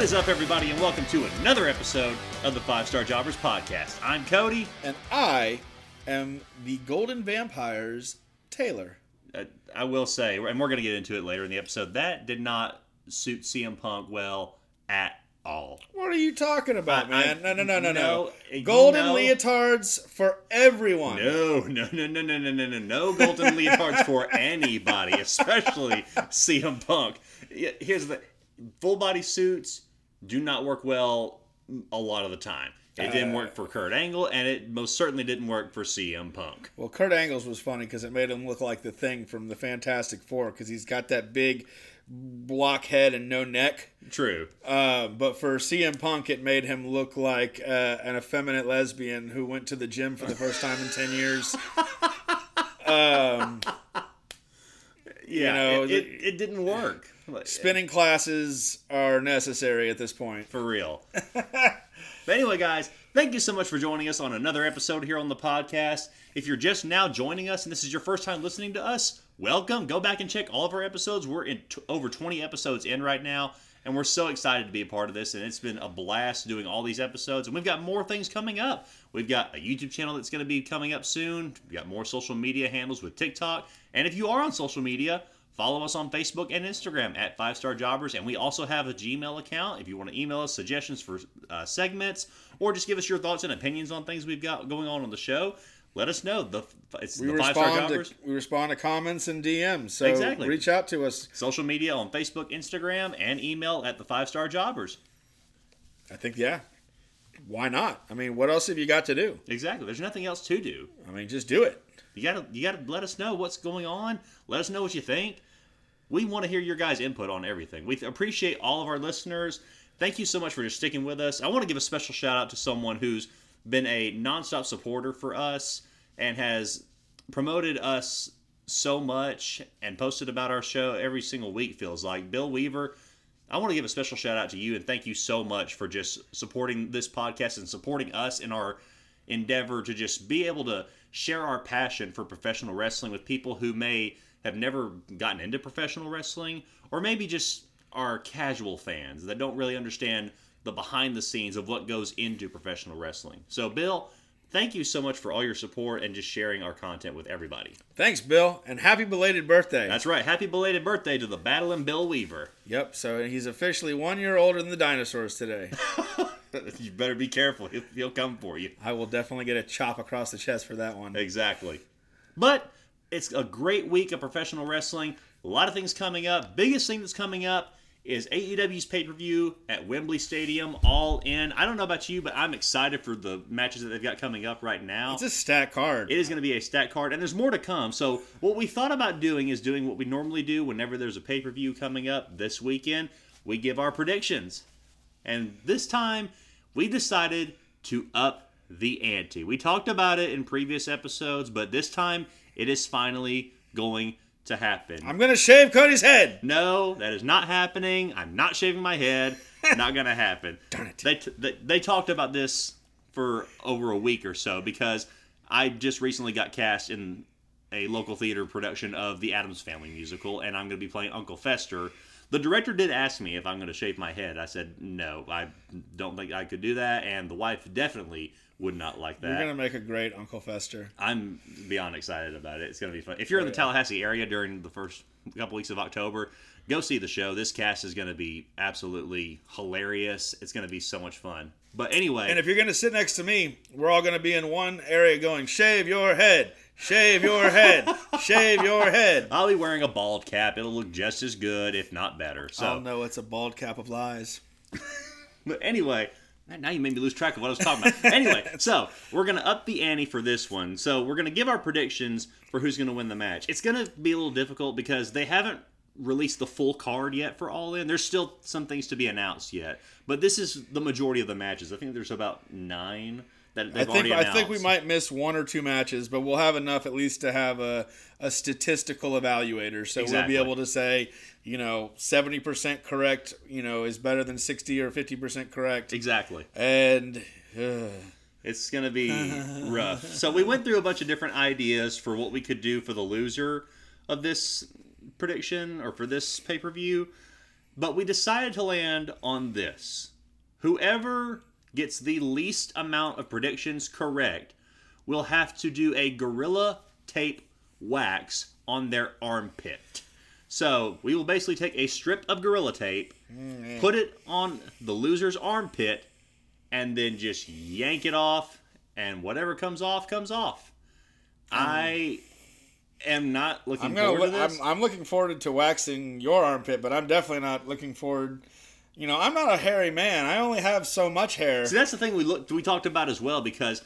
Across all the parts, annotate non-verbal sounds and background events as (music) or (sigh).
What is up, everybody, and welcome to another episode of the Five Star Jobbers Podcast. I'm Cody. And I am the Golden Vampires, Taylor. I, I will say, and we're going to get into it later in the episode, that did not suit CM Punk well at all. What are you talking about, I, man? I, no, no, no, no, no. no. Uh, golden know, leotards for everyone. No, no, no, no, no, no, no, no. No golden leotards for (laughs) anybody, especially CM Punk. Here's the full body suits, do not work well a lot of the time. It didn't Uh, work for Kurt Angle, and it most certainly didn't work for CM Punk. Well, Kurt Angles was funny because it made him look like the thing from the Fantastic Four because he's got that big block head and no neck. True. Uh, but for CM Punk, it made him look like uh, an effeminate lesbian who went to the gym for the first time in 10 years. (laughs) Um, Yeah, know, it, it, it didn't work. Like, spinning classes are necessary at this point. For real. (laughs) but anyway, guys, thank you so much for joining us on another episode here on the podcast. If you're just now joining us and this is your first time listening to us, welcome. Go back and check all of our episodes. We're in t- over 20 episodes in right now, and we're so excited to be a part of this. And it's been a blast doing all these episodes. And we've got more things coming up. We've got a YouTube channel that's going to be coming up soon. We've got more social media handles with TikTok. And if you are on social media, Follow us on Facebook and Instagram at Five Star Jobbers, and we also have a Gmail account if you want to email us suggestions for uh, segments or just give us your thoughts and opinions on things we've got going on on the show. Let us know. The it's We the Five Star respond Jobbers to we respond to comments and DMs. So Exactly. reach out to us. social media on Facebook, Instagram, and email at the Five Star Jobbers. I think yeah. Why not? I mean, what else have you got to do? Exactly. There's nothing else to do. I mean, just do it. You gotta you gotta let us know what's going on. Let us know what you think. We want to hear your guys' input on everything. We appreciate all of our listeners. Thank you so much for just sticking with us. I want to give a special shout out to someone who's been a nonstop supporter for us and has promoted us so much and posted about our show every single week. Feels like Bill Weaver. I want to give a special shout out to you and thank you so much for just supporting this podcast and supporting us in our endeavor to just be able to share our passion for professional wrestling with people who may have never gotten into professional wrestling or maybe just are casual fans that don't really understand the behind the scenes of what goes into professional wrestling. So, Bill, thank you so much for all your support and just sharing our content with everybody. Thanks, Bill, and happy belated birthday. That's right. Happy belated birthday to the battling Bill Weaver. yep. So he's officially one year older than the dinosaurs today. (laughs) (laughs) you better be careful. He'll, he'll come for you. I will definitely get a chop across the chest for that one. Exactly. But it's a great week of professional wrestling. A lot of things coming up. Biggest thing that's coming up is AEW's pay per view at Wembley Stadium, all in. I don't know about you, but I'm excited for the matches that they've got coming up right now. It's a stat card. It is going to be a stat card, and there's more to come. So, what we thought about doing is doing what we normally do whenever there's a pay per view coming up this weekend. We give our predictions. And this time, we decided to up the ante. We talked about it in previous episodes, but this time, it is finally going to happen. I'm gonna shave Cody's head. No, that is not happening. I'm not shaving my head. (laughs) not gonna happen. Darn it. They, t- they they talked about this for over a week or so because I just recently got cast in a local theater production of the Addams Family musical, and I'm gonna be playing Uncle Fester. The director did ask me if I'm gonna shave my head. I said no, I don't think I could do that, and the wife definitely would not like that. You're gonna make a great Uncle Fester. I'm beyond excited about it. It's going to be fun. If you're in the oh, yeah. Tallahassee area during the first couple weeks of October, go see the show. This cast is going to be absolutely hilarious. It's going to be so much fun. But anyway, And if you're gonna sit next to me, we're all gonna be in one area going, shave your head, shave your head, shave your head. (laughs) I'll be wearing a bald cap. It'll look just as good, if not better. So, Oh no, it's a bald cap of lies. (laughs) but anyway, now you made me lose track of what I was talking about. anyway, (laughs) so we're gonna up the ante for this one. So we're gonna give our predictions for who's gonna win the match. It's gonna be a little difficult because they haven't released the full card yet for All In. There's still some things to be announced yet, but this is the majority of the matches. I think there's about nine that I they've think already I think we might miss one or two matches, but we'll have enough at least to have a, a statistical evaluator. So Exactly. we'll be able to say, you know, seventy percent correct, you know, is better than sixty or fifty percent correct. exactly. And uh, It's going to be (laughs) rough. So we went through a bunch of different ideas for what we could do for the loser of this prediction or for this pay per view. But we decided to land on this. Whoever gets the least amount of predictions correct will have to do a gorilla tape wax on their armpit. So we will basically take a strip of gorilla tape, put it on the loser's armpit, and then just yank it off, and whatever comes off comes off. Um, I am not looking I'm gonna. forward to this. I'm, I'm looking forward to waxing your armpit, but I'm definitely not looking forward. You know, I'm not a hairy man. I only have so much hair. See, that's the thing we looked we talked about as well because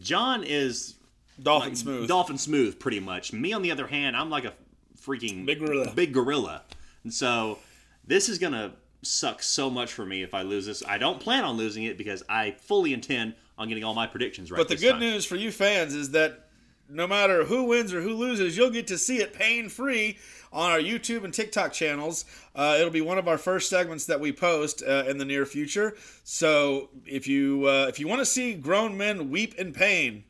John is Dolphin like smooth. dolphin smooth, pretty much. Me, on the other hand, I'm like a freaking Big gorilla. Big gorilla, and so this is gonna suck so much for me if I lose this. I don't plan on losing it because I fully intend on getting all my predictions right. But the good time. news for you fans is that no matter who wins or who loses, you'll get to see it pain free on our YouTube and TikTok channels. Uh, it'll be one of our first segments that we post uh, in the near future. So if you uh, if you want to see grown men weep in pain,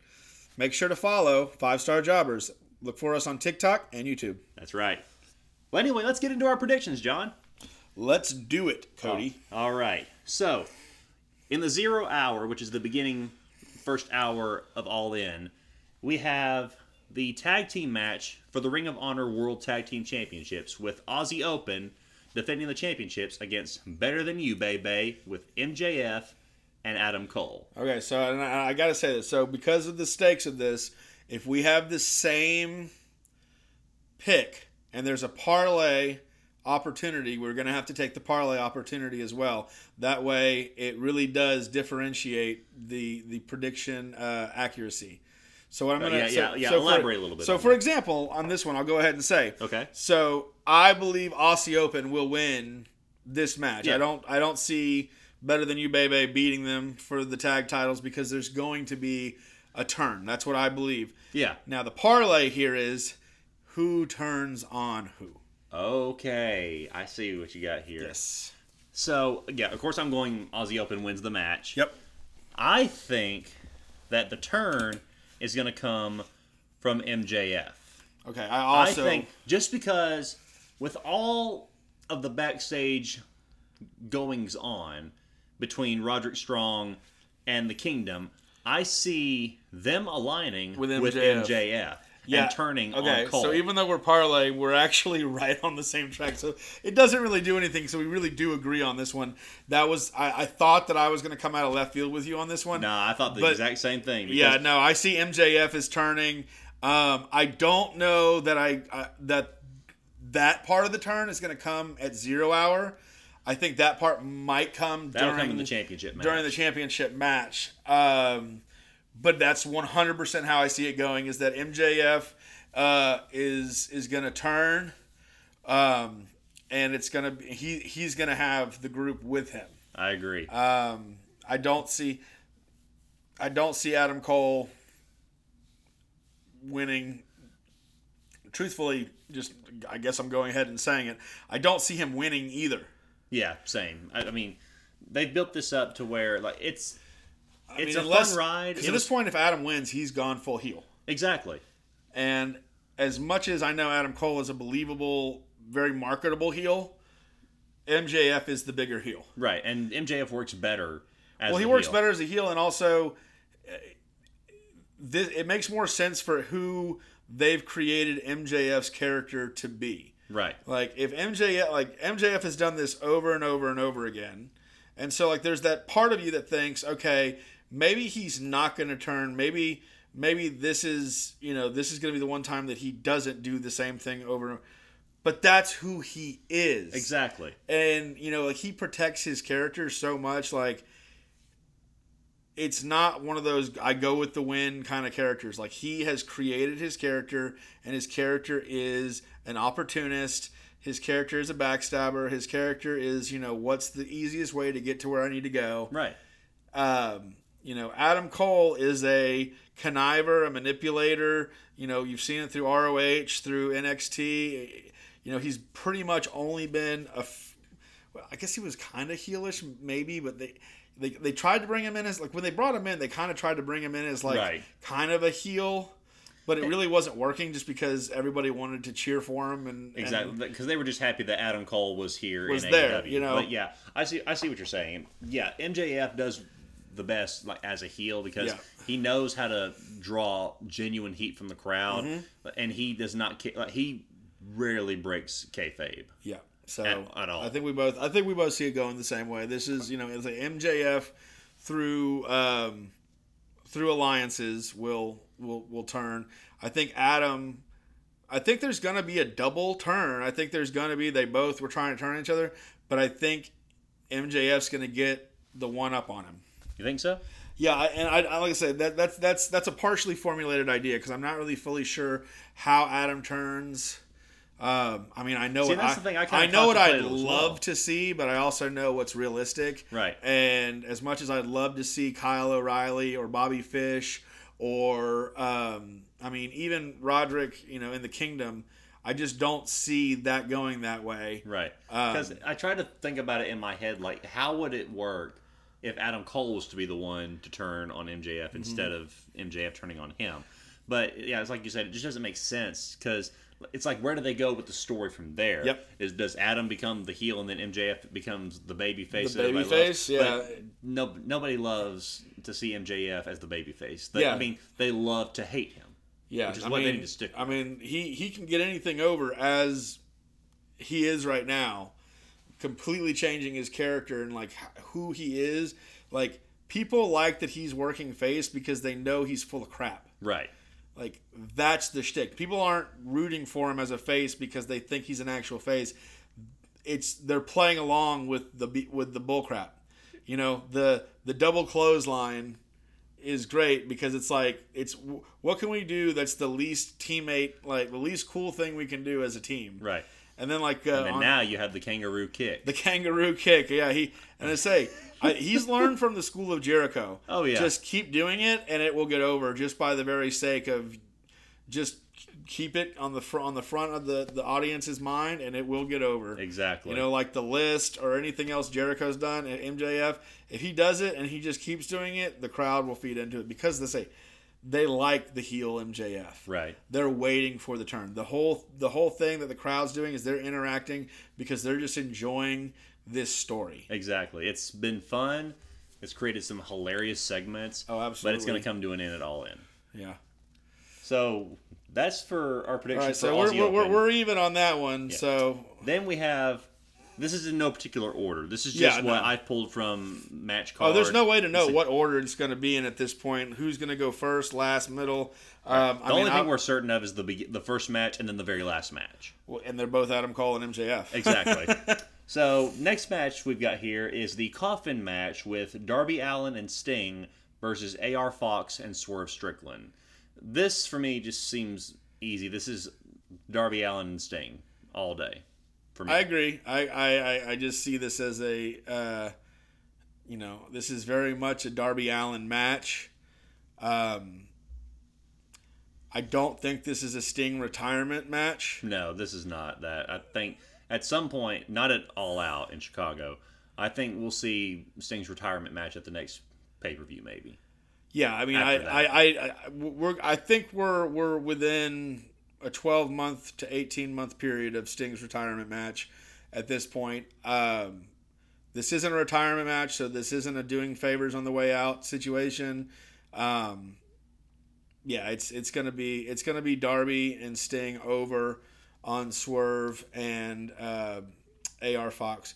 make sure to follow Five Star Jobbers. Look for us on TikTok and YouTube. That's right. Well, anyway, let's get into our predictions, John. Let's do it, Cody. All right. So, in the zero hour, which is the beginning first hour of All In, we have the tag team match for the Ring of Honor World Tag Team Championships with Aussie Open defending the championships against Better Than You, Baby, with MJF and Adam Cole. Okay, so I, I got to say this. So because of the stakes of this, if we have the same pick and there's a parlay opportunity, we're going to have to take the parlay opportunity as well. That way, it really does differentiate the the prediction uh, accuracy. So what I'm Uh, going to yeah, yeah, yeah, elaborate a little bit So for example, on this one, I'll go ahead and say. Okay. So I believe Aussie Open will win this match. Yeah. I don't I don't see better than you, baby, beating them for the tag titles because there's going to be a turn. That's what I believe. Yeah. Now the parlay here is who turns on who. Okay. I see what you got here. Yes. So, yeah, of course, I'm going Aussie Open wins the match. Yep. I think that the turn is going to come from MJF. Okay. I also I think just because with all of the backstage goings on between Roderick Strong and the Kingdom, I see them aligning With with MJF. Yeah. and turning Okay. on Cole. So even though we're parlay, we're actually (laughs) right on the same track. So it doesn't really do anything. So we really do agree on this one. That was I, I thought that I was going to come out of left field with you on this one. no, I thought the But- exact same thing. Yeah, no, I see MJF is turning. Um, I don't know that I uh, that that part of the turn is going to come at zero hour. I think that part might come that'll during come the championship match. during the championship match. Um, but that's 100% how I see it going. Is that MJF uh, is is going to turn, um, and it's going to he he's going to have the group with him. I agree. Um, I don't see. I don't see Adam Cole winning. Truthfully, just I guess I'm going ahead and saying it. I don't see him winning either. yeah, same. I, I mean, they've built this up to where like it's I It's mean, a unless- fun ride. at was- this point, if Adam wins, he's gone full heel. exactly. And as much as I know Adam Cole is a believable, very marketable heel, MJF is the bigger heel. Right, and MJF works better. As well, he works heel. better as a heel, and also uh, this it makes more sense for who they've created MJF's character to be. Right. Like if MJF like MJF has done this over and over and over again. And so like there's that part of you that thinks, okay, maybe he's not going to turn. Maybe maybe this is, you know, this is going to be the one time that he doesn't do the same thing over. But that's who he is. Exactly. And you know, like he protects his character so much like it's not one of those I go with the wind kind of characters. Like he has created his character, and his character is an opportunist. His character is a backstabber. His character is, you know, what's the easiest way to get to where I need to go. Right. Um, you know, Adam Cole is a conniver, a manipulator. You know, you've seen it through ROH, through NXT. You know, he's pretty much only been a. F- well, I guess he was kind of heelish, maybe, but they, they they tried to bring him in as like when they brought him in, they kind of tried to bring him in as like Right. kind of a heel. but it eh. really wasn't working just because everybody wanted to cheer for him and Exactly, because they were just happy that Adam Cole was here Was in there, AEW. you know? But yeah, I see. I see what you're saying. Yeah, MJF does the best like as a heel because Yeah. he knows how to draw genuine heat from the crowd, Mm-hmm. and he does not. Like, he rarely breaks kayfabe. Yeah. So At- at all. I think we both I think we both see it going the same way. This is you know it's like MJF through um, through alliances will will will turn. I think Adam. I think there's gonna be a double turn. I think there's gonna be they both were trying to turn each other, but I think MJF's gonna get the one up on him. You think so? Yeah, and I, I like I said that that's that's that's a partially formulated idea because I'm not really fully sure how Adam turns. Um, I mean, I know See, what that's I, the thing, I kinda know what I'd love well. to see, but I also know what's realistic. Right. And as much as I'd love to see Kyle O'Reilly or Bobby Fish or um, I mean even Roderick, you know, in the Kingdom, I just don't see that going that way. Right. Um, Because I try to think about it in my head, like how would it work if Adam Cole was to be the one to turn on MJF Mm-hmm. instead of MJF turning on him? But yeah, it's like you said, it just doesn't make sense because it's like where do they go with the story from there? Yep. Is does Adam become the heel and then MJF becomes the baby face? The everybody babyface, loves? yeah. But no, nobody loves to see MJF as the baby face. They, Yeah. I mean, they love to hate him. Yeah, Which is I what they mean, need to stick I mean, he he can get anything over as he is right now, completely changing his character and like who he is. Like people like that he's working face because they know he's full of crap. Right. Like that's the shtick. People aren't rooting for him as a face because they think he's an actual face. It's they're playing along with the with the bullcrap. You know the the double clothesline is great because it's like it's what can we do that's the least teammate like the least cool thing we can do as a team. Right. And then like uh, And then on- now you have the kangaroo kick. the kangaroo kick. Yeah, he and I say I, he's learned from the school of Jericho. (laughs) Oh, yeah. just keep doing it, and it will get over just by the very sake of just keep it on the front on the front of the the audience's mind, and it will get over. exactly. You know, like the list or anything else Jericho's done at MJF. If he does it and he just keeps doing it, the crowd will feed into it because they say they like the heel MJF right. they're waiting for the turn. The whole the whole thing that the crowd's doing is they're interacting because they're just enjoying this story. Exactly. It's been fun. It's created some hilarious segments. Oh, absolutely. But it's going to come to an end at all in. Yeah. So that's for our All prediction right, for so we're, we're, we're, we're even on that one. So Then we have. This is in no particular order. This is Yeah, just what no. I pulled from match card. oh, there's no way to know what order it's going to be in at this point. Who's going to go first, last, middle? Um, The I only mean, thing I- we're certain of is the be- the first match and then the very last match. and they're both Adam Cole and MJF. Exactly. (laughs) so next match we've got here is the coffin match with Darby Allin and Sting versus AR Fox and Swerve Strickland. This for me just seems easy. This is Darby Allin and Sting all day. For me, I agree. I, I, I, just see this as a, uh, you know, this is very much a Darby Allin match. Um, I don't think this is a Sting retirement match. no, this is not that. I think at some point, not at All Out in Chicago, I think we'll see Sting's retirement match at the next pay per view, maybe. Yeah, I mean, I, I, I, I, we're, I think we're, we're within a 12 month to 18 month period of Sting's retirement match at this point. Um, this isn't a retirement match, so this isn't a doing favors on the way out situation. Um, yeah, it's it's gonna be it's gonna be Darby and Sting over on Swerve and uh, AR Fox.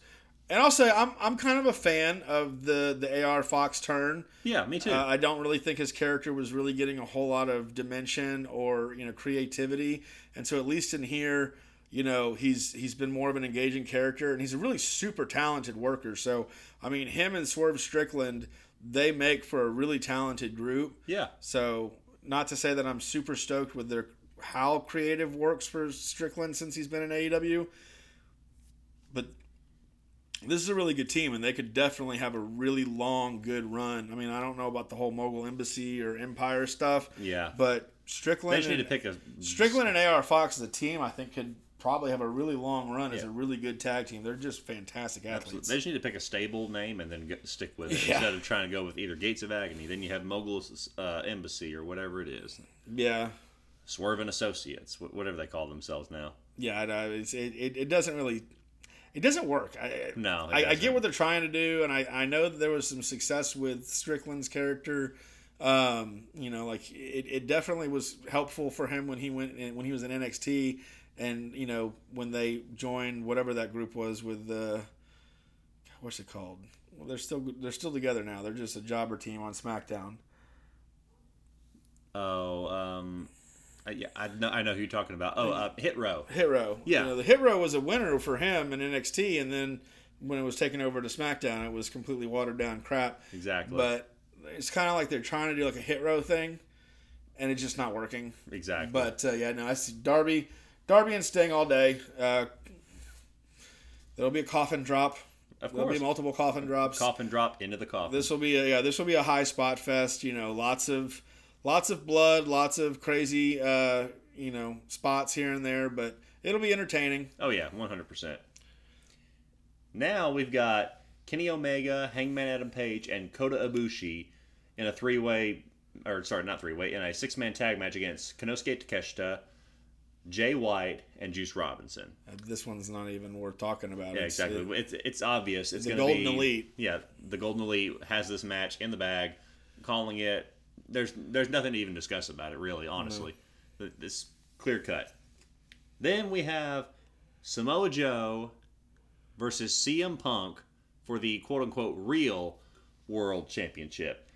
And say I'm I'm kind of a fan of the the AR Fox turn. Yeah, me too. Uh, I don't really think his character was really getting a whole lot of dimension or you know creativity, and so at least in here, you know he's he's been more of an engaging character, and he's a really super talented worker. So I mean, him and Swerve Strickland, they make for a really talented group. yeah. So not to say that I'm super stoked with their how creative works for Strickland since he's been in AEW, but this is a really good team, and they could definitely have a really long, good run. I mean, I don't know about the whole Mogul Embassy or Empire stuff, Yeah. but Strickland, just need to and, pick a Strickland and AR Fox as a team, I think could probably have a really long run as a really good tag team. They're just fantastic Absolutely. athletes. They just need to pick a stable name and then get, stick with it Yeah. instead of trying to go with either Gates of Agony. Then you have Mogul's uh, Embassy or whatever it is. Yeah, Swerve and Associates, whatever they call themselves now. Yeah, I know. It's, it, it, it doesn't really. It doesn't work. I, No, I, I get what they're trying to do, and I, I know that there was some success with Strickland's character. Um, you know, like it, it definitely was helpful for him when he went in, when he was in NXT, and you know when they joined whatever that group was with the what's it called? Well, they're still they're still together now. They're just a jobber team on SmackDown. Oh, um, uh, yeah, I know, I know who you're talking about. Oh, uh, Hit Row. Hit Row. Yeah. You know, the Hit Row was a winner for him in NXT, and then when it was taken over to SmackDown, it was completely watered down crap. Exactly. But it's kind of like they're trying to do like a Hit Row thing, and it's just not working. exactly. But uh, yeah, no, I see Darby, Darby and Sting all day. Uh, there'll be a coffin drop. of course. There'll be multiple coffin drops. coffin drop into the coffin. This will be a yeah. This will be a high spot fest. You know, lots of lots of blood, lots of crazy uh, you know spots here and there, but it'll be entertaining. Oh yeah, one hundred percent. Now we've got Kenny Omega, Hangman Adam Page, and Kota Ibushi in a three-way, or sorry, not three-way, in a six-man tag match against Konosuke Takeshita, Jay White, and Juice Robinson. Uh, this one's not even worth talking about. Yeah, It's- exactly. it- it's it's obvious. It's the to be Golden Elite. Yeah, the Golden Elite has this match in the bag, calling it. There's there's nothing to even discuss about it, really. Honestly, Th- this clear cut. Then we have Samoa Joe versus CM Punk for the quote unquote real world championship.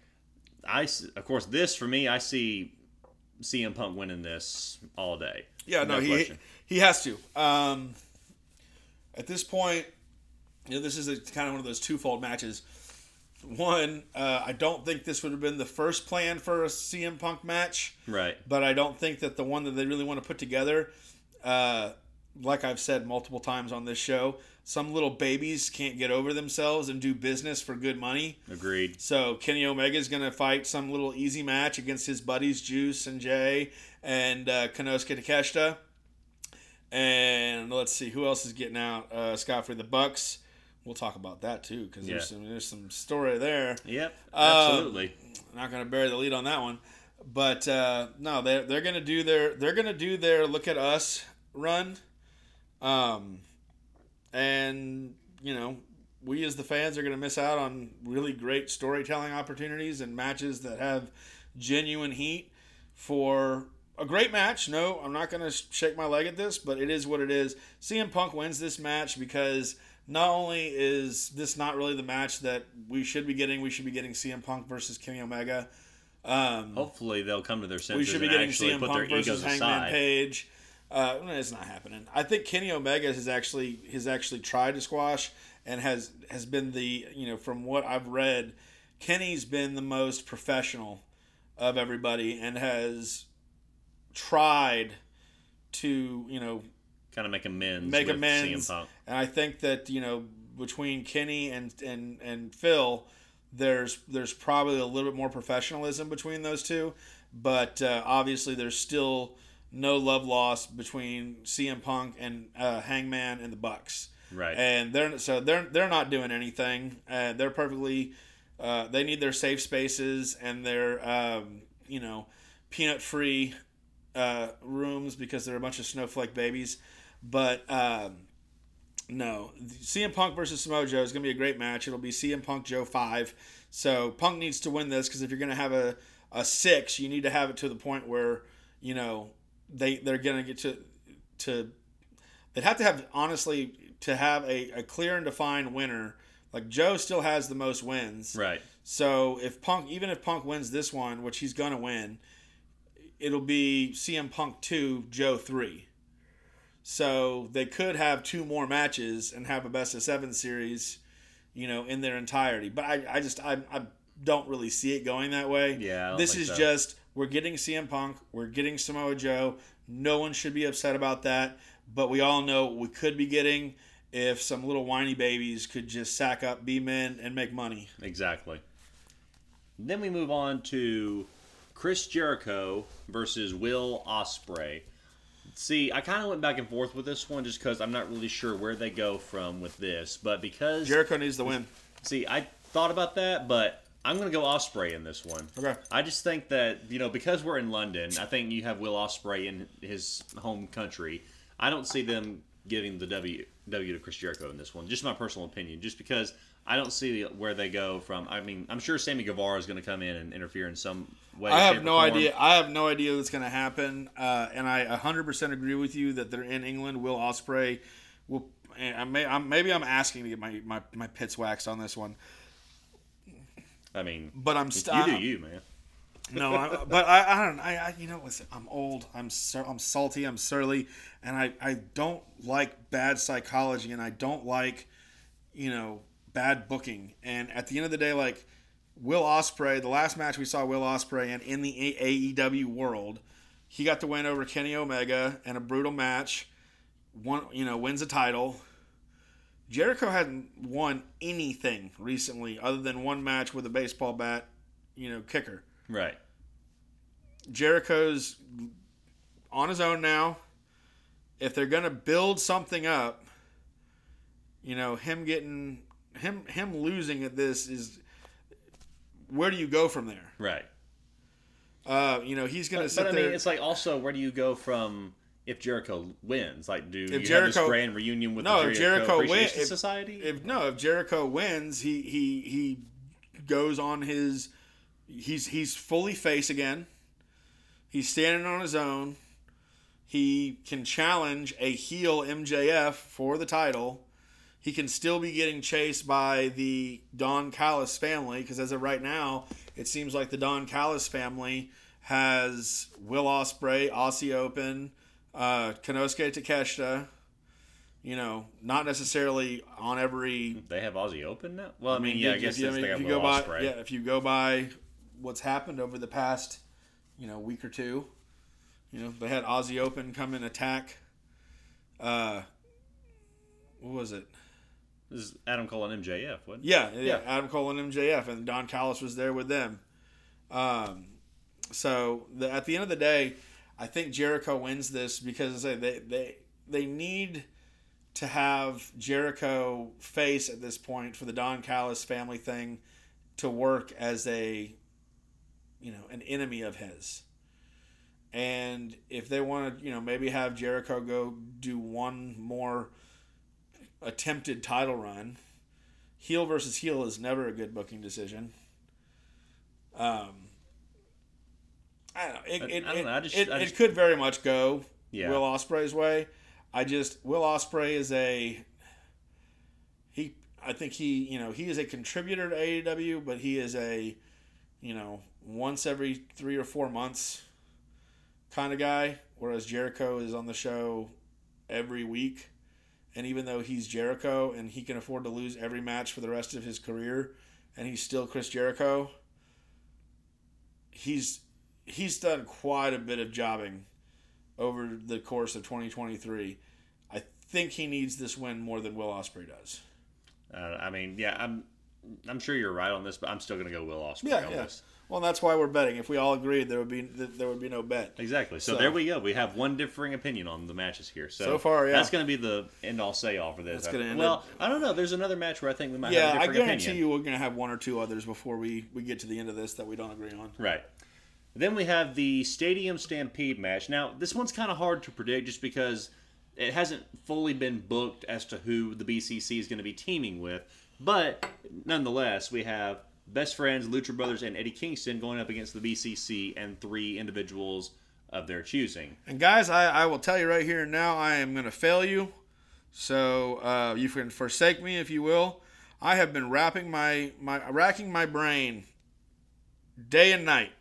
I of course this for me I see CM Punk winning this all day. yeah, no, he question. he has to. Um, at this point, you know, this is a, kind of one of those twofold matches. One, uh, I don't think this would have been the first plan for a CM Punk match. right. but I don't think that the one that they really want to put together, uh, like I've said multiple times on this show, some little babies can't get over themselves and do business for good money. Agreed. So Kenny Omega is going to fight some little easy match against his buddies Juice and Jay and uh, Konosuke Takeshita. And let's see who else is getting out. Uh, Scott for the Bucks. We'll talk about that too because Yeah. there's some there's some story there Yep. Um, Absolutely. not going to bury the lead on that one. But uh, no, they're they're going to do their they're going to do their look at us run, um, and you know we as the fans are going to miss out on really great storytelling opportunities and matches that have genuine heat for a great match. No, I'm not going to shake my leg at this, but it is what it is. CM Punk wins this match because not only is this not really the match that we should be getting, we should be getting CM Punk versus Kenny Omega. Um, Hopefully they'll come to their senses we should be and getting actually CM put Punk their versus egos Hangman aside. Page. Uh, it's not happening. I think Kenny Omega has actually has actually tried to squash and has has been the you know from what I've read, Kenny's been the most professional of everybody and has tried to you know Kind of make amends. make amends. And I think that you know between Kenny and and and Phil, there's there's probably a little bit more professionalism between those two, but uh, obviously there's still no love lost between CM Punk and uh, Hangman and the Bucks. Right. And they're so they're they're not doing anything. Uh, they're perfectly. Uh, they need their safe spaces and their um, you know peanut free uh, rooms because they're a bunch of snowflake babies. But um, no, CM Punk versus Samoa Joe is going to be a great match. It'll be CM Punk Joe five. So Punk needs to win this because if you're going to have a, a six, you need to have it to the point where you know they they're going to get to to they'd have to have honestly to have a, a clear and defined winner. Like Joe still has the most wins. right. So if Punk, even if Punk wins this one, which he's gonna win, it'll be CM Punk two, Joe three. So they could have two more matches and have a best of seven series, you know, in their entirety. But I, I just I, I don't really see it going that way. Yeah, this is so. just we're getting CM Punk, we're getting Samoa Joe. No one should be upset about that. But we all know what we could be getting if some little whiny babies could just sack up, be men, and make money. Exactly. Then we move on to Chris Jericho versus Will Ospreay. See, I kind of went back and forth with this one just because I'm not really sure where they go from with this, but because Jericho needs the win. see, I thought about that, but I'm going to go Ospreay in this one. Okay. I just think that you know because we're in London, I think you have Will Ospreay in his home country. I don't see them giving the W W to Chris Jericho in this one. Just my personal opinion. Just because I don't see where they go from. I mean, I'm sure Sammy Guevara is going to come in and interfere in some way. I have no idea. I have no idea what's going to happen, uh, and I 100% agree with you that they're in England. Will Ospreay will. I may, I'm, maybe I'm asking to get my, my, my pits waxed on this one, I mean, but I'm you do you, man. No, I, but I, I don't. I, I, you know, listen. I'm old. I'm sur- I'm salty. I'm surly, and I, I don't like bad psychology, and I don't like, you know, bad booking. And at the end of the day, like Will Ospreay, the last match we saw Will Ospreay in in the AEW world, he got the win over Kenny Omega in a brutal match. One, you know, wins a title. Jericho hadn't won anything recently other than one match with a baseball bat, you know, kicker. Right. Jericho's on his own now. If they're gonna build something up, you know, him getting him him losing at this is where do you go from there? Right. Uh, you know, he's gonna But, sit but I mean, there. it's like also where do you go from if Jericho wins? Like, do you have Jericho- this grand reunion with No, the if Jericho, Jericho win- if- Society? if no, if Jericho wins, he he he goes on his he's he's fully face again. He's standing on his own. He can challenge a heel MJF for the title. He can still be getting chased by the Don Callis family because as of right now, it seems like the Don Callis family has Will Ospreay, Aussie Open, uh, Konosuke Takeshita. You know, not necessarily on every they have Aussie Open now. Well, I mean, yeah, I if guess you, it's, they if you go by, yeah, if you go by what's happened over the past, you know, week or two, you know, they had Aussie Open come and attack. Uh, what was it? This is Adam Cole and MJF. What? Yeah, yeah, Yeah. Adam Cole and MJF, and Don Callis was there with them. Um, so the, at the end of the day, I think Jericho wins this because they they they, they need to have Jericho face at this point for the Don Callis family thing to work as a you know an enemy of his. And if they want to, you know, maybe have Jericho go do one more attempted title run, heel versus heel is never a good booking decision. Um, I don't know. It, I- it, I don't know. I just- it, I it could very much go Yeah. Will Ospreay's way. I just Will Ospreay is a he. I think he you know he is a contributor to AEW, but he is a you know once every three or four months kind of guy. Whereas Jericho is on the show every week. And even though he's Jericho and he can afford to lose every match for the rest of his career, and he's still Chris Jericho, he's he's done quite a bit of jobbing over the course of 2023. I think he needs this win more than Will Ospreay does. Uh, I mean, yeah, I'm I'm sure you're right on this, but I'm still going to go Will Ospreay. Yeah, on yeah. this. Well, that's why we're betting. If we all agreed, there would be there would be no bet. Exactly. So, So- there we go. We have one differing opinion on the matches here. So, So far, yeah. that's going to be the end all say all for this. That's end well, it. I don't know. There's another match where I think we might Yeah, have a I guarantee opinion. you we're going to have one or two others before we, we get to the end of this that we don't agree on. Right. Then we have the Stadium Stampede match. Now, this one's kind of hard to predict just because it hasn't fully been booked as to who the BCC is going to be teaming with. But nonetheless, we have Best Friends, Lucha Brothers, and Eddie Kingston going up against the BCC and three individuals of their choosing. And guys, I, I will tell you right here and now, I am going to fail you. So uh, you can forsake me if you will. I have been wrapping my, my racking my brain day and night,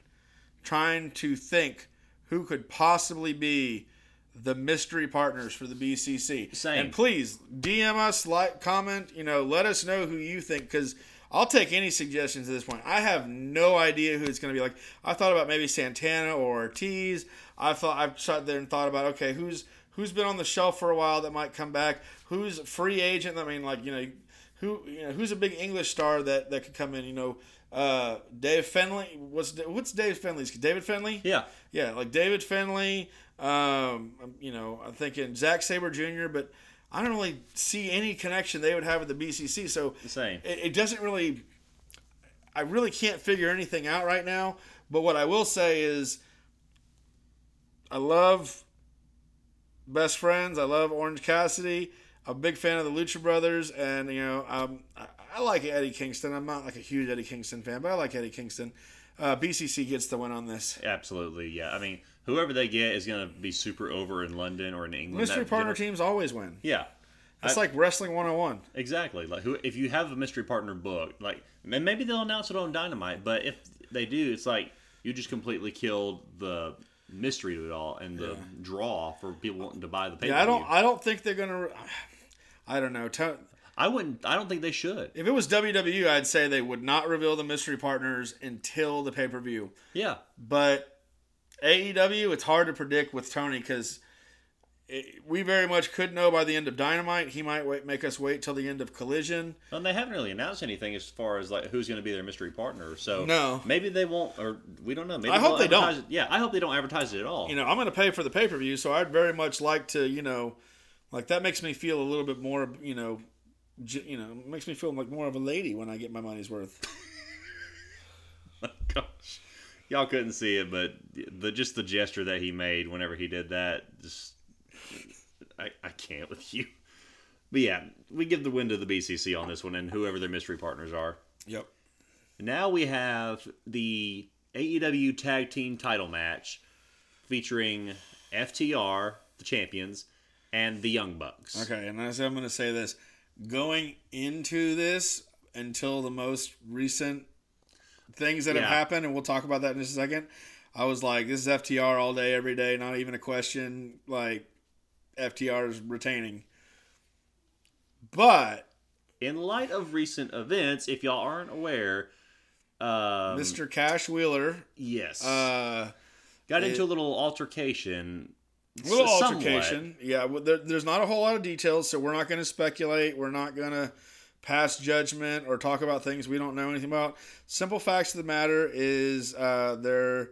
trying to think who could possibly be the mystery partners for the BCC. Same. And please DM us, like, comment. You know, let us know who you think because. I'll take any suggestions at this point. I have no idea who it's going to be. Like I thought about maybe Santana or Ortiz. I thought I've sat there and thought about okay, who's who's been on the shelf for a while that might come back. Who's a free agent? I mean, like you know, who you know who's a big English star that that could come in. You know, uh, Dave Finlay. What's what's Dave Finlay's? David Finlay. Yeah. Yeah, like David Finlay. Um, you know, I'm thinking Zack Sabre Jr., but I don't really see any connection they would have with the BCC. So it, it doesn't really. I really can't figure anything out right now. But what I will say is, I love Best Friends. I love Orange Cassidy. I'm a big fan of the Lucha Brothers, and you know, um, I, I like Eddie Kingston. I'm not like a huge Eddie Kingston fan, but I like Eddie Kingston. Uh, BCC gets the win on this. Absolutely, yeah. I mean, whoever they get is going to be super over in London or in England. Mystery That- partner teams always win. Yeah, It's I- like wrestling 101. exactly. Like, who if you have a mystery partner book, like, and maybe they'll announce it on Dynamite, but if they do, it's like you just completely killed the mystery to it all and the draw for people wanting to buy the pay. Yeah, I don't. I don't think they're gonna. (sighs) I don't know. To- I wouldn't. I don't think they should. If it was WWE, I'd say they would not reveal the mystery partners until the pay per view. Yeah, But AEW, it's hard to predict with Tony because we very much could know by the end of Dynamite. He might wait, make us wait till the end of Collision. and they haven't really announced anything as far as like who's going to be their mystery partner. So No. maybe they won't, or we don't know. Maybe I hope they'll don't. It. Yeah, I hope they don't advertise it at all. You know, I'm going to pay for the pay per view, so I'd very much like to, you know, like that makes me feel a little bit more, you know, j- you know, makes me feel like more of a lady when I get my money's worth. (laughs) oh, Gosh, y'all couldn't see it, but the just the gesture that he made whenever he did that, just I, I can't with you. But yeah, we give the win to the BCC on this one, and whoever their mystery partners are. Yep. Now we have the AEW Tag Team Title match featuring FTR, the champions, and the Young Bucks. Okay, and as I'm going to say this, going into this until the most recent things that Yeah. have happened, and we'll talk about that in just a second. I was like, this is FTR all day, every day, not even a question. Like, FTR is retaining. But In light of recent events, if y'all aren't aware, um, Mr. Cash Wheeler, yes, uh, got it- into a little altercation. little somewhat. altercation. Yeah, well, there, there's not a whole lot of details, so we're not going to speculate. We're not going to pass judgment or talk about things we don't know anything about. Simple facts of the matter is uh, there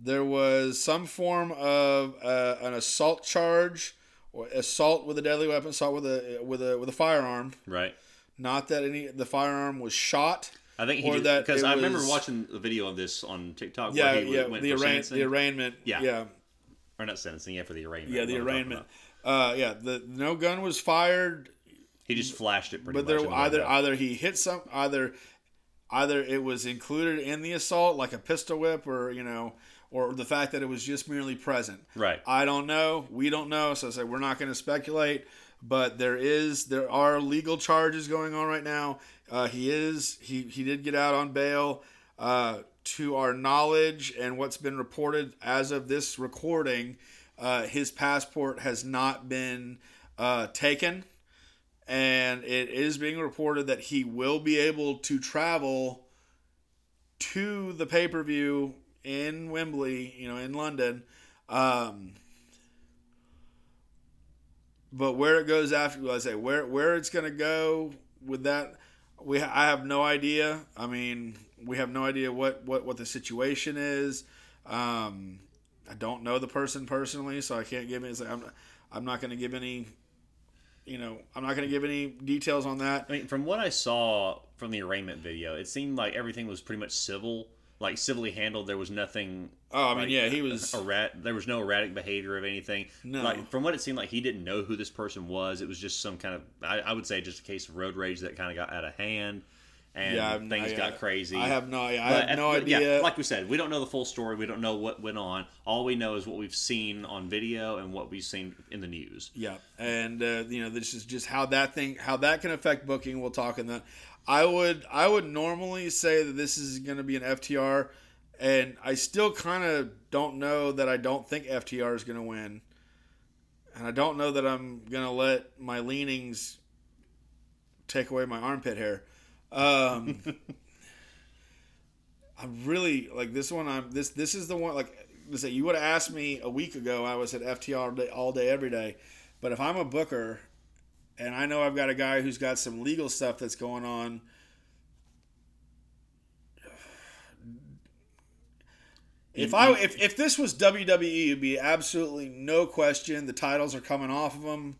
there was some form of uh, an assault charge or assault with a deadly weapon, assault with a with a with a firearm. Right. Not that any the firearm was shot. I think he Or did, that because I remember watching the video of this on TikTok. Yeah, where he yeah, went the, arraign, the arraignment. Yeah. yeah. or not sentencing, yeah, for the arraignment. Yeah, the what I'm talking arraignment. Uh, yeah, the no gun was fired. He just flashed it pretty but much. there either it either he hit some either either it was included in the assault like a pistol whip or you know or the fact that it was just merely present. Right. i don't know. We don't know. So i say we're not going to speculate. But there is there are legal charges going on right now. Uh, he is he he did get out on bail. Uh, to our knowledge and what's been reported as of this recording uh, his passport has not been uh, taken and it is being reported that he will be able to travel to the pay per view in Wembley, you know, in London. Um, but where it goes after, I say, where where it's going to go with that, we I have no idea. I mean, we have no idea what what what the situation is. Um, I don't know the person personally, so I can't give any. I'm I'm not going to give any. You know, I'm not going to give any details on that. I mean, from what I saw from the arraignment video, it seemed like everything was pretty much civil, like civilly handled. There was nothing. Oh, I mean, like, yeah, he was. (laughs) errat. There was no erratic behavior of anything. No. Like from what it seemed like, he didn't know who this person was. It was just some kind of, I, I would say, just a case of road rage that kind of got out of hand, and Yeah, things I- got crazy. I have no, I But have no at- yeah, idea. like we said, we don't know the full story. We don't know what went on. All we know is what we've seen on video and what we've seen in the news. Yeah, and uh, you know this is just how that thing, how that can affect booking. We'll talk in that. I would, I would normally say that this is going to be an FTR, and I still kind of don't know that I don't think FTR is going to win, and I don't know that I'm going to let my leanings take away my armpit hair. Um, (laughs) I'm really like this one. I'm this. This is the one. Like say, you would have asked me a week ago. I was at FTR all day, all day, every day. But if I'm a booker, and I know I've got a guy who's got some legal stuff that's going on. If I if, if this was WWE, it'd be absolutely no question. The titles are coming off of them,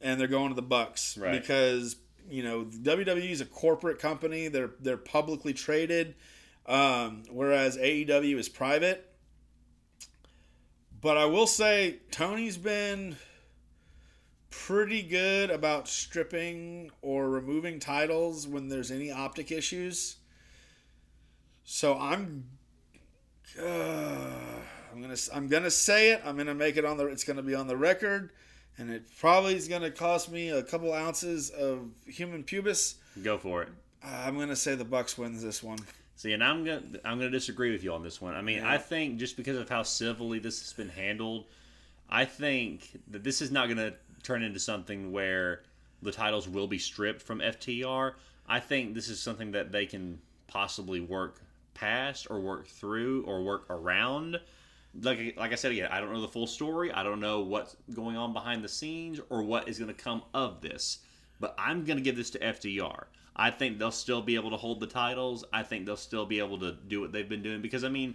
and they're going to the Bucks Right. because you know, WWE is a corporate company. They're they're publicly traded, um, whereas AEW is private. But I will say Tony's been pretty good about stripping or removing titles when there's any optic issues. So I'm uh, I'm gonna I'm gonna say it. I'm gonna make it on the. It's gonna be on the record, and it probably is gonna cost me a couple ounces of human pubis. Go for it. Uh, I'm gonna say the Bucks wins this one. See, and I'm gonna I'm gonna disagree with you on this one. I mean, Yeah. I think just because of how civilly this has been handled, I think that this is not gonna turn into something where the titles will be stripped from FTR. I think this is something that they can possibly work past or work through or work around. Like like I said again, I don't know the full story. I don't know what's going on behind the scenes or what is going to come of this. But I'm going to give this to FTR. I think they'll still be able to hold the titles. I think they'll still be able to do what they've been doing because I mean,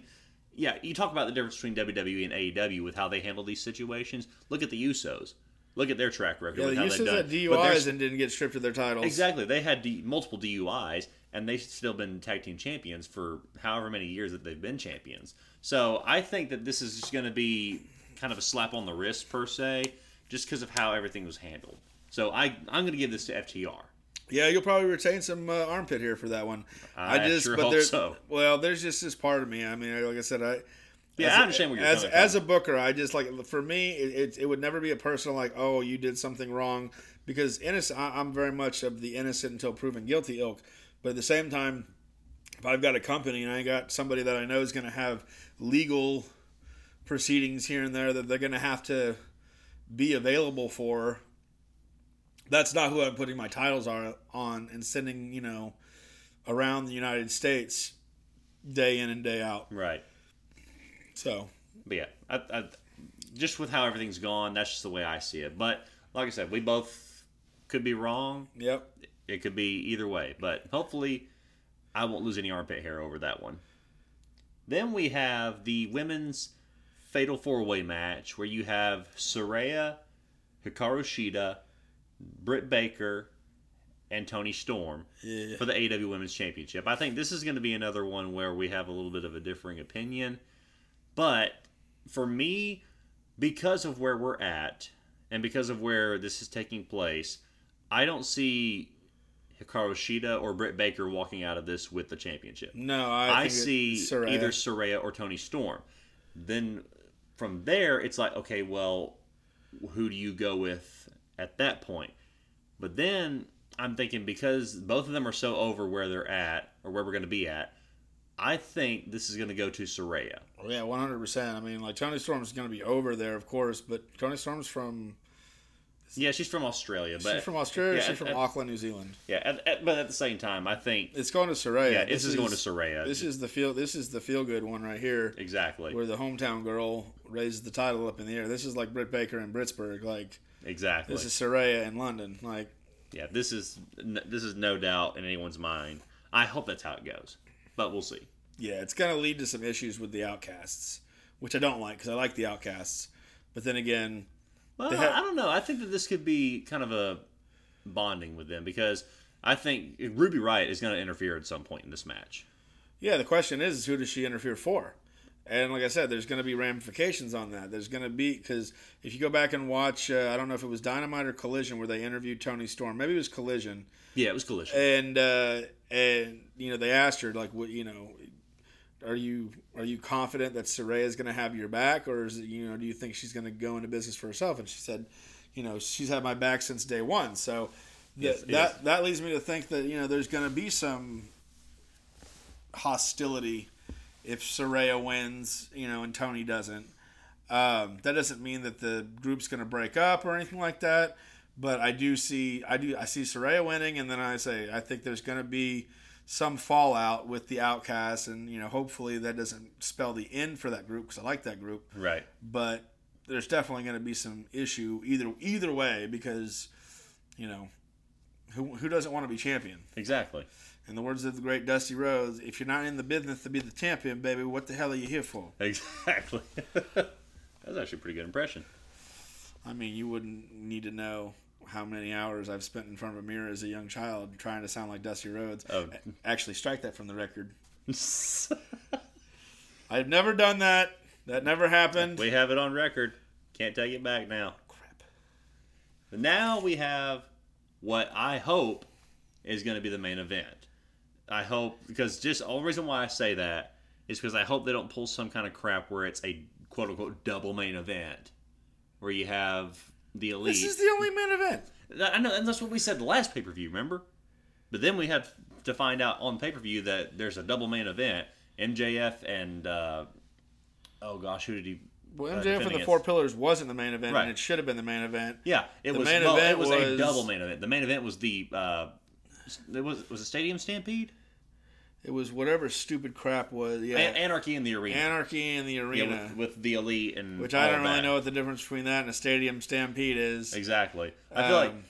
yeah, you talk about the difference between WWE and AEW with how they handle these situations. Look at the Usos. Look at their track record. Yeah, with the how they've Usos done. had DUIs and didn't get stripped of their titles. Exactly. They had D- multiple DUIs, and they've still been tag team champions for however many years that they've been champions. So I think that this is just going to be kind of a slap on the wrist, per se, just because of how everything was handled. So I, I'm going to give this to FTR. Yeah, you'll probably retain some uh, armpit here for that one. I sure hope there's, so. Well, there's just this part of me. I mean, like I said, I Yeah, as I a- understand where you're as as a booker. I just like for me, it, it, it would never be a personal like, oh, you did something wrong because innocent. I, I'm very much of the innocent until proven guilty ilk. But at the same time, if I've got a company and I got somebody that I know is going to have legal proceedings here and there that they're going to have to be available for, that's not who I'm putting my titles are on and sending, you know, around the United States day in and day out. Right. So, But yeah, I, I, just with how everything's gone, that's just the way I see it. But like I said, we both could be wrong. yep. It could be either way, but hopefully I won't lose any armpit hair over that one. Then we have the women's fatal four way match where you have Saraya, Hikaru Shida, Britt Baker, and Toni Storm Yeah. for the AW Women's Championship. I think this is going to be another one where we have a little bit of a differing opinion. But for me, because of where we're at and because of where this is taking place, I don't see Hikaru Shida or Britt Baker walking out of this with the championship. No, I, I, see Saraya. either Saraya or Toni Storm. Then from there, it's like, okay, well, who do you go with at that point? But then I'm thinking because both of them are so over where they're at or where we're going to be at, I think this is going to go to Saraya. Oh, yeah, one hundred percent. I mean, like Toni Storm is going to be over there, of course, but Toni Storm's from Yeah, she's from Australia, but she's from Australia. yeah, she's at- from at- Auckland, New Zealand. yeah, at, but at the same time, I think It's going to Saraya. yeah, this, is, going to Saraya. This is the feel. This is the feel good one right here, exactly, where the hometown girl raises the title up in the air. This is like Britt Baker in Britsburg. Like exactly. this is Saraya in London. Like Yeah, this is this is no doubt in anyone's mind. I hope that's how it goes, but we'll see. yeah, it's going to lead to some issues with the Outcasts, which I don't like because I like the Outcasts. But then again, Well, They have- I don't know. I think that this could be kind of a bonding with them because I think Ruby Riott is going to interfere at some point in this match. Yeah, the question is, is who does she interfere for? And like I said, there's going to be ramifications on that. There's going to be because if you go back and watch, uh, I don't know if it was Dynamite or Collision where they interviewed Toni Storm. Maybe it was Collision, Yeah, it was collision. and uh, and you know they asked her like, what you know, are you are you confident that Saraya is going to have your back, or is it you know do you think she's going to go into business for herself? And she said, you know, she's had my back since day one. So th- Yes, that that leads me to think that you know there's going to be some hostility if Saraya wins, you know, and Toni doesn't. Um, that doesn't mean that the group's going to break up or anything like that. But I do see, I do, I see Saraya winning, and then I say I think there's going to be some fallout with the Outcasts, and you know, hopefully that doesn't spell the end for that group because I like that group. right. But there's definitely going to be some issue either either way because you know who who doesn't want to be champion. Exactly. In the words of the great Dusty Rhodes, if you're not in the business to be the champion, baby, what the hell are you here for? Exactly. (laughs) That's actually a pretty good impression. I mean, you wouldn't need to know how many hours I've spent in front of a mirror as a young child trying to sound like Dusty Rhodes. Oh. Actually, strike that from the record. (laughs) I've never done that. That never happened. we have it on record. Can't take it back now. Crap. But now we have what I hope is going to be the main event. I hope because just the only reason why I say that is because I hope they don't pull some kind of crap where it's a quote unquote double main event, where you have the elite. This is the only main event. I know, and that's what we said the last pay per view. Remember? But then we had to find out on pay per view that there's a double main event. MJF and uh, oh gosh, who did he? Well, uh, MJF defend and the against? Four Pillars wasn't the main event, Right. and it should have been the main event. Yeah, it The was. main well, event it was, a double main event. The main event was the. Uh, it was was a stadium stampede. It was whatever stupid crap was. Yeah, An- Anarchy in the arena. Anarchy in the yeah, arena, with, with the elite and which I don't really that. know what the difference between that and a stadium stampede is. exactly. I feel like Um,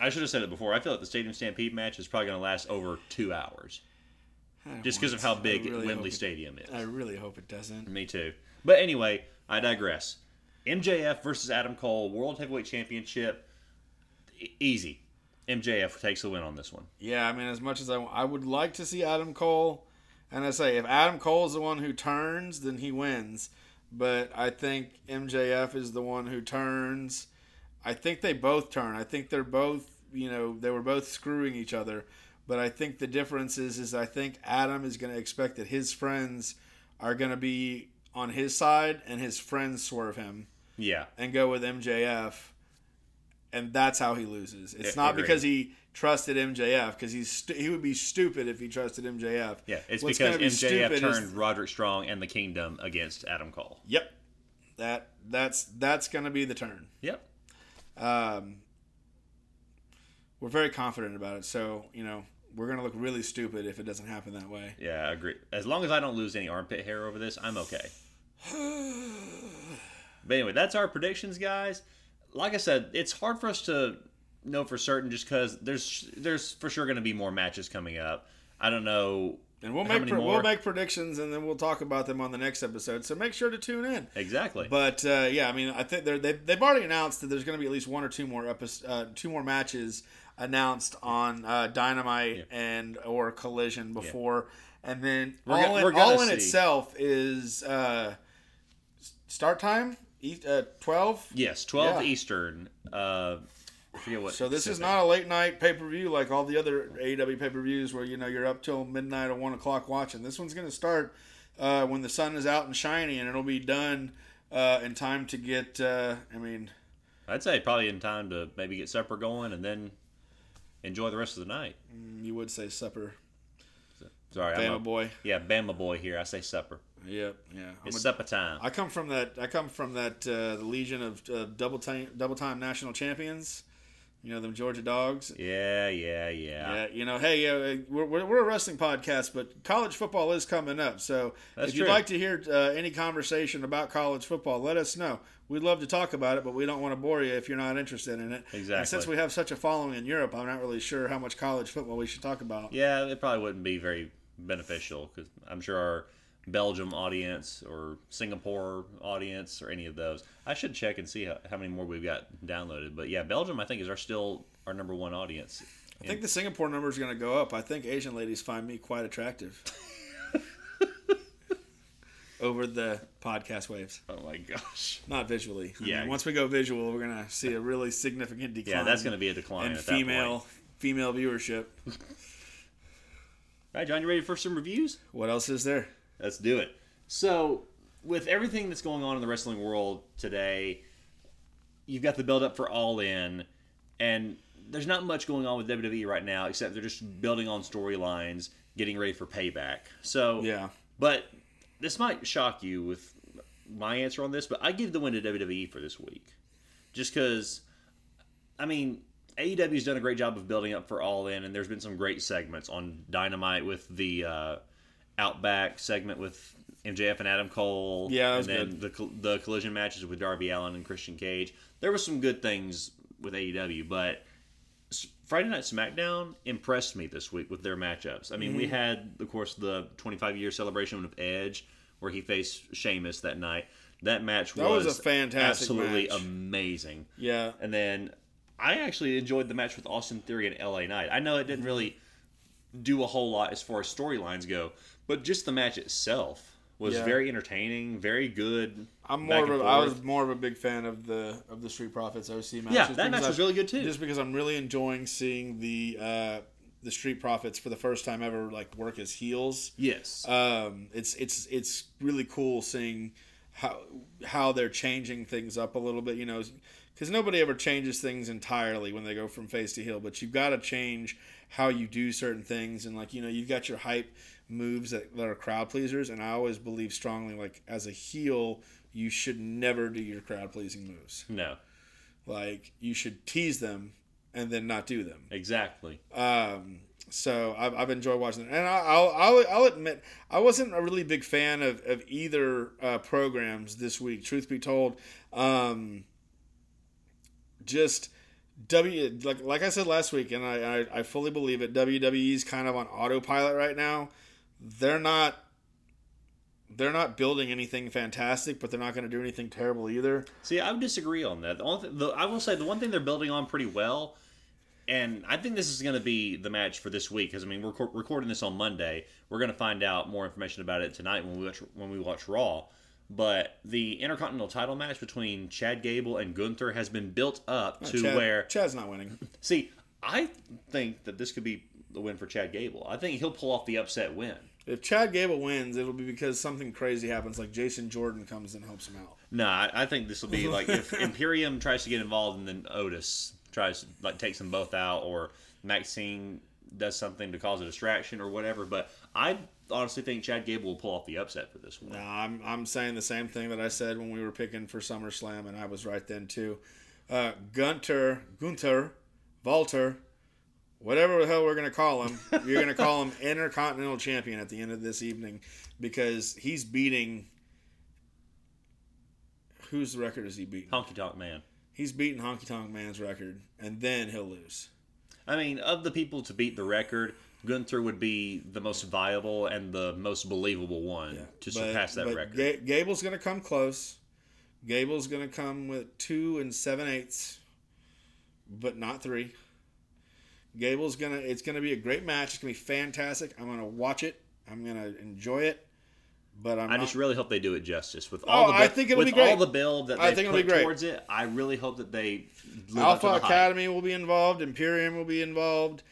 I should have said it before. I feel like the stadium stampede match is probably going to last over two hours, just because of how big really Wembley it- Stadium is. I really hope it doesn't. Me too. But anyway, I digress. MJF versus Adam Cole, World Heavyweight Championship. E- easy. MJF takes the win on this one. Yeah, I mean, as much as I, I would like to see Adam Cole, and I say if Adam Cole is the one who turns, then he wins. But I think MJF is the one who turns. I think they both turn. I think they're both, you know, they were both screwing each other. But I think the difference is, is I think Adam is going to expect that his friends are going to be on his side, and his friends swerve him Yeah. and go with MJF, and that's how he loses. It's Yeah, not because he trusted MJF, because he's stu- he would be stupid if he trusted MJF. Yeah, it's What's because be MJF turned is- Roderick Strong and the Kingdom against Adam Cole. Yep, that that's that's going to be the turn. Yep. Um, we're very confident about it, so you know we're going to look really stupid if it doesn't happen that way. Yeah, I agree. As long as I don't lose any armpit hair over this, I'm okay. (sighs) But anyway, that's our predictions, guys. Like I said, it's hard for us to know for certain just because there's there's for sure going to be more matches coming up. I don't know And we'll make pre- we'll make predictions, and then we'll talk about them on the next episode. So make sure to tune in. exactly. But uh, yeah, I mean, I think they're, they've they've already announced that there's going to be at least one or two more episodes, uh, two more matches announced on uh, Dynamite and or Collision before, and then We're all, we're in, gonna all in itself is uh, start time e- uh, twelve. yes, 12 Yeah. Eastern. Uh, I forget what. So this is not a late night pay per view like all the other AEW pay per views where you know you're up till midnight or one o'clock watching. This one's going to start uh, when the sun is out and shiny, and it'll be done uh, in time to get. Uh, I mean, I'd say probably in time to maybe get supper going and then enjoy the rest of the night. you would say supper, Sorry, I'm Bama a, boy. yeah, Bama boy here. I say supper. Yep, yeah. I'm It's a- supper time. I come from that. I come from that uh, the legion of uh, double time double time national champions. You know them Georgia dogs. yeah, yeah, yeah. Yeah, you know, hey, uh, we're, we're, we're a wrestling podcast, but college football is coming up. So That's if you'd true. like to hear uh, any conversation about college football, let us know. We'd love to talk about it, but we don't want to bore you if you're not interested in it. And Exactly. since we have such a following in Europe, I'm not really sure how much college football we should talk about. Yeah, it probably wouldn't be very beneficial because I'm sure our Belgium audience or Singapore audience or any of those. I should check and see how, how many more we've got downloaded. But yeah, Belgium I think is our still our number one audience. I think the Singapore number is going to go up. I think Asian ladies find me quite attractive. (laughs) Over the podcast waves, Oh my gosh. not visually. I Yeah. mean, once we go visual, we're going to see a really significant decline. Yeah, that's going to be a decline and female female viewership. (laughs) All right, John, you ready for some reviews? What else is there? Let's do it. So, with everything that's going on in the wrestling world today, you've got the build up for All In, and there's not much going on with WWE right now except they're just building on storylines, getting ready for payback. So, Yeah. but this might shock you with my answer on this, but I give the win to WWE for this week. Just because, I mean, AEW's done a great job of building up for All In, and there's been some great segments on Dynamite with the uh, Outback segment with MJF and Adam Cole. Yeah, and then the the collision matches with Darby Allin and Christian Cage. There was some good things with AEW, but Friday Night SmackDown impressed me this week with their matchups. I mean, Mm-hmm. we had, of course, the 25 year celebration of Edge, where he faced Sheamus that night. That match That was was, a fantastic absolutely match. amazing. Yeah. And then I actually enjoyed the match with Austin Theory and LA Knight. I know it didn't really do a whole lot as far as storylines go, but just the match itself was Yeah. very entertaining, very good. I'm more of a, I was more of a big fan of the of the Street Profits OC match. Yeah, just that because match was I- really good too. Just because I'm really enjoying seeing the uh, the Street Profits for the first time ever like work as heels. yes. Um, it's it's it's really cool seeing how how they're changing things up a little bit. You know, because nobody ever changes things entirely when they go from face to heel, but you've got to change how you do certain things. And like you know, you've got your hype moves that, that are crowd pleasers, and I always believe strongly like as a heel, you should never do your crowd pleasing moves. no, Like you should tease them and then not do them. exactly. Um, so I've, I've enjoyed watching it, and I'll, I'll I'll admit I wasn't a really big fan of of either uh, programs this week. Truth be told, um, just W like like I said last week, and I, I I fully believe it. WWE's kind of on autopilot right now. They're not. They're not building anything fantastic, but they're not going to do anything terrible either. See, I would disagree on that. The only th- the, I will say the one thing they're building on pretty well, and I think this is going to be the match for this week because I mean we're co- recording this on Monday. We're going to find out more information about it tonight when we watch when we watch Raw. But the Intercontinental Title match between Chad Gable and Gunther has been built up to Chad- where Chad's not winning. see I think that this could be the win for Chad Gable. I think he'll pull off the upset win. If Chad Gable wins, it'll be because something crazy happens, like Jason Jordan comes and helps him out. No, I, I think this will be like if (laughs) Imperium tries to get involved and then Otis tries to like takes them both out, or Maxxine does something to cause a distraction or whatever. But I honestly think Chad Gable will pull off the upset for this one. No, I'm, I'm saying the same thing that I said when we were picking for SummerSlam, and I was right then too. Uh, Gunther, Gunther, Walter, whatever the hell we're going to call him, (laughs) you're going to call him Intercontinental Champion at the end of this evening because he's beating. Whose record is he beating? Honky Tonk Man. He's beating Honky Tonk Man's record, and then he'll lose. I mean, of the people to beat the record, Gunther would be the most viable and the most believable one to But- surpass that but record. Ga- Gable's going to come close. Gable's going to come with two and seven eighths, but not three. Gable's gonna. It's gonna be a great match. It's gonna be fantastic. I'm gonna watch it. I'm gonna enjoy it. But I'm I not, just really hope they do it justice with oh, all Oh, the I think it'll with be great. all the build that I they put towards it. I really hope that they to Alpha the hype. Academy will be involved. Imperium will be involved.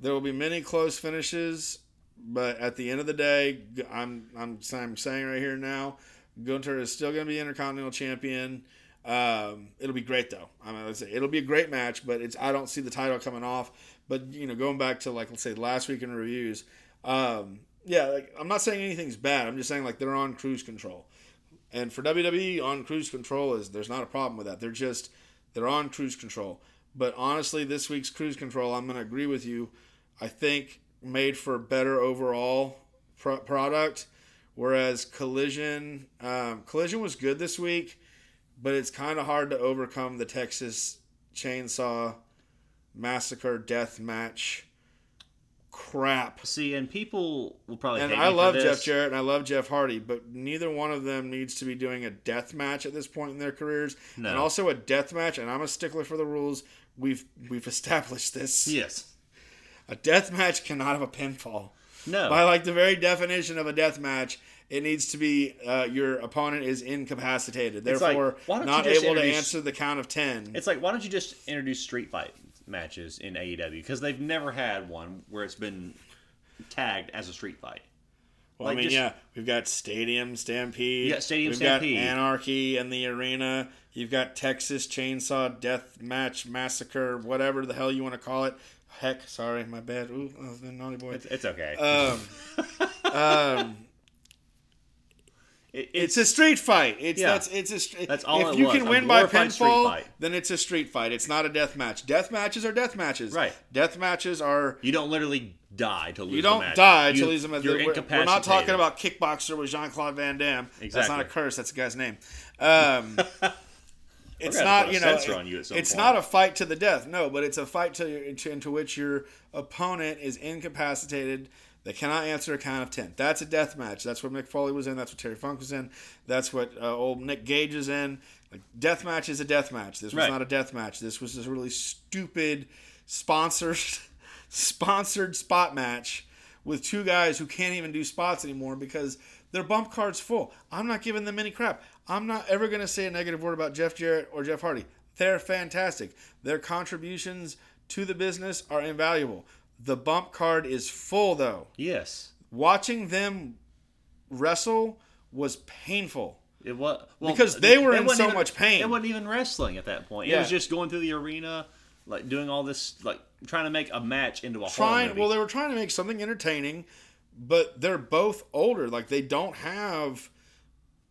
There will be many close finishes, but at the end of the day, I'm I'm, I'm saying right here now, Gunther is still going to be Intercontinental Champion. Um, it'll be great though. I mean, say it'll be a great match, but it's I don't see the title coming off. But you know, going back to like let's say last week in reviews, um, yeah, like I'm not saying anything's bad. I'm just saying like they're on cruise control. And for WWE on cruise control is there's not a problem with that. They're just they're on cruise control. But honestly, this week's cruise control, I'm going to agree with you. I think made for a better overall pro- product. Whereas Collision, um, Collision was good this week, but it's kind of hard to overcome the Texas Chainsaw Massacre Death Match crap. See, and people will probably. And I love. Jeff Jarrett and I love Jeff Hardy, but neither one of them needs to be doing a death match at this point in their careers. No. And also a death match, and I'm a stickler for the rules. We've we've established this. Yes. A death match cannot have a pinfall. No. By like the very definition of a death match, it needs to be uh, your opponent is incapacitated, like, therefore don't not able to answer the count of ten. It's like, why don't you just introduce street fight matches in AEW? Because they've never had one where it's been tagged as a street fight. Well, Like, I mean, just- yeah, we've got Stadium Stampede. Yeah, Stadium we've Stampede. got Anarchy in the arena. You've got Texas Chainsaw Death Match Massacre, whatever the hell you want to call it. Heck, sorry, my bad. Ooh, I was a naughty boy. It's, it's okay. Um, (laughs) um, It- it's a street fight. It's Yeah. that's it's a. str- That's all If you was, can win by pinfall, then it's a street fight. It's not a death match. Death matches are death matches. Right. Death matches are you don't literally die to lose. You don't die You- to lose them. You're we're, we're not talking about kickboxer with Jean Claude Van Damme. That's not a curse. That's a guy's name. Um, (laughs) it's not a you know. you it's point. not a fight to the death. No, but it's a fight to, to into which your opponent is incapacitated. They cannot answer a count of 10. That's a death match. That's what Mick Foley was in. That's what Terry Funk was in. That's what uh, old Nick Gage is in. Like, death match is a death match. This was Right. not a death match. This was a really stupid, sponsored, (laughs) sponsored spot match with two guys who can't even do spots anymore because their bump card's full. I'm not giving them any crap. I'm not ever going to say a negative word about Jeff Jarrett or Jeff Hardy. They're fantastic. Their contributions to the business are invaluable. The bump card is full, though. Yes. Watching them wrestle was painful. It was well, Because they were in so even- much pain. It wasn't even wrestling at that point. It was just going through the arena, like doing all this, like trying to make a match into a trying well they were trying to make something entertaining but they're both older like they don't have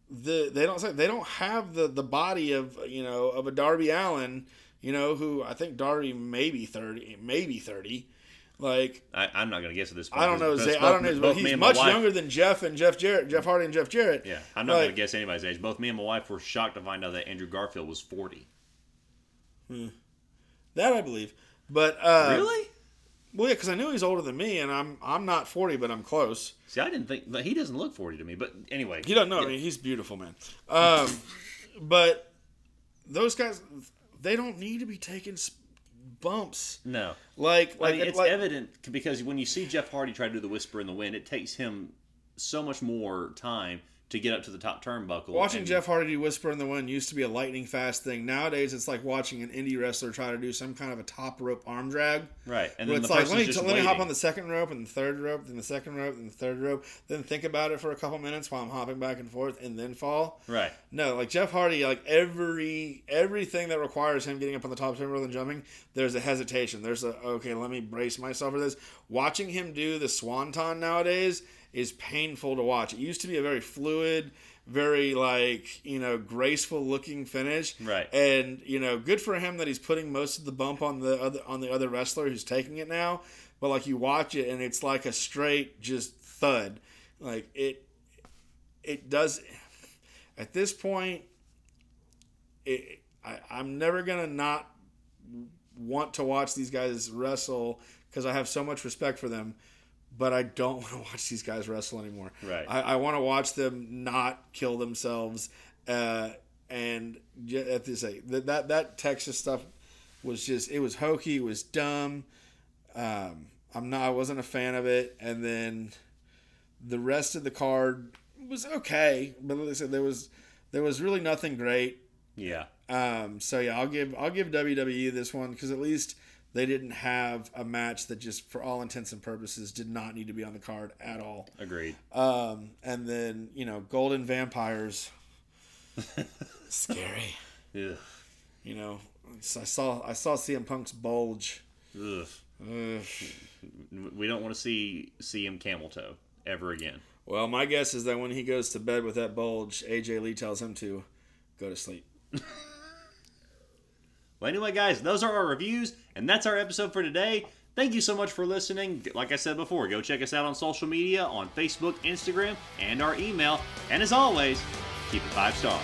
the they don't say they don't have the the body of you know of a Darby Allin you know who I think Darby maybe 30 maybe 30 like I, I'm not gonna guess at this point. I don't know Zay, I don't know both he's much wife- younger than Jeff and Jeff Jarrett Jeff Hardy and Jeff Jarrett Yeah, I'm not Like- gonna guess anybody's age. Both me and my wife were shocked to find out that Andrew Garfield was 40. that I believe but uh really? Well yeah because I knew he's older than me and I'm I'm not 40 but I'm close See, I didn't think he doesn't look 40 to me. But anyway, You don't know. I mean, he's beautiful, man. Um, but those guys, they don't need to be taking bumps. no. Like, I like, mean, it's like evident because when you see Jeff Hardy try to do the whisper in the wind, it takes him so much more time to get up to the top turnbuckle. watching and- Jeff Hardy Whisper in the Wind used to be a lightning fast thing. Nowadays, it's like watching an indie wrestler try to do some kind of a top rope arm drag. right, and then it's the like, let me, let me hop on the second rope and the third rope, then the second rope, then the third rope, then think about it for a couple minutes while I'm hopping back and forth, and then fall. right. No, like Jeff Hardy, like every everything that requires him getting up on the top turnbuckle and jumping, there's a hesitation. There's a okay, let me brace myself for this. Watching him do the swanton nowadays is painful to watch. It used to be a very fluid, very like you know graceful looking finish, Right. And you know, good for him that he's putting most of the bump on the other on the other wrestler who's taking it now. But like you watch it and it's like a straight just thud, like it. It does at this point, it, I, I'm never gonna not want to watch these guys wrestle because I have so much respect for them. But I don't (laughs) want to watch these guys wrestle anymore. Right. I, I want to watch them not kill themselves. Uh, and at this, that that that Texas stuff was just it was hokey. It was dumb. Um, I'm not. I wasn't a fan of it. And then the rest of the card was okay, but like I said, there was there was really nothing great. Yeah. Um, so yeah, I'll give I'll give WWE this one because at least they didn't have a match that just for all intents and purposes did not need to be on the card at all. Agreed. Um, and then you know, Golden Vampires, (laughs) scary. Ugh. You know, I saw I saw CM Punk's bulge. Ugh. Ugh. We don't want to see him camel toe ever again. Well, my guess is that when he goes to bed with that bulge, AJ Lee tells him to go to sleep. (laughs) Well, anyway, guys, those are our reviews, and that's our episode for today. Thank you so much for listening. Like I said before, go check us out on social media on Facebook, Instagram, and our email. And as always, keep it five stars.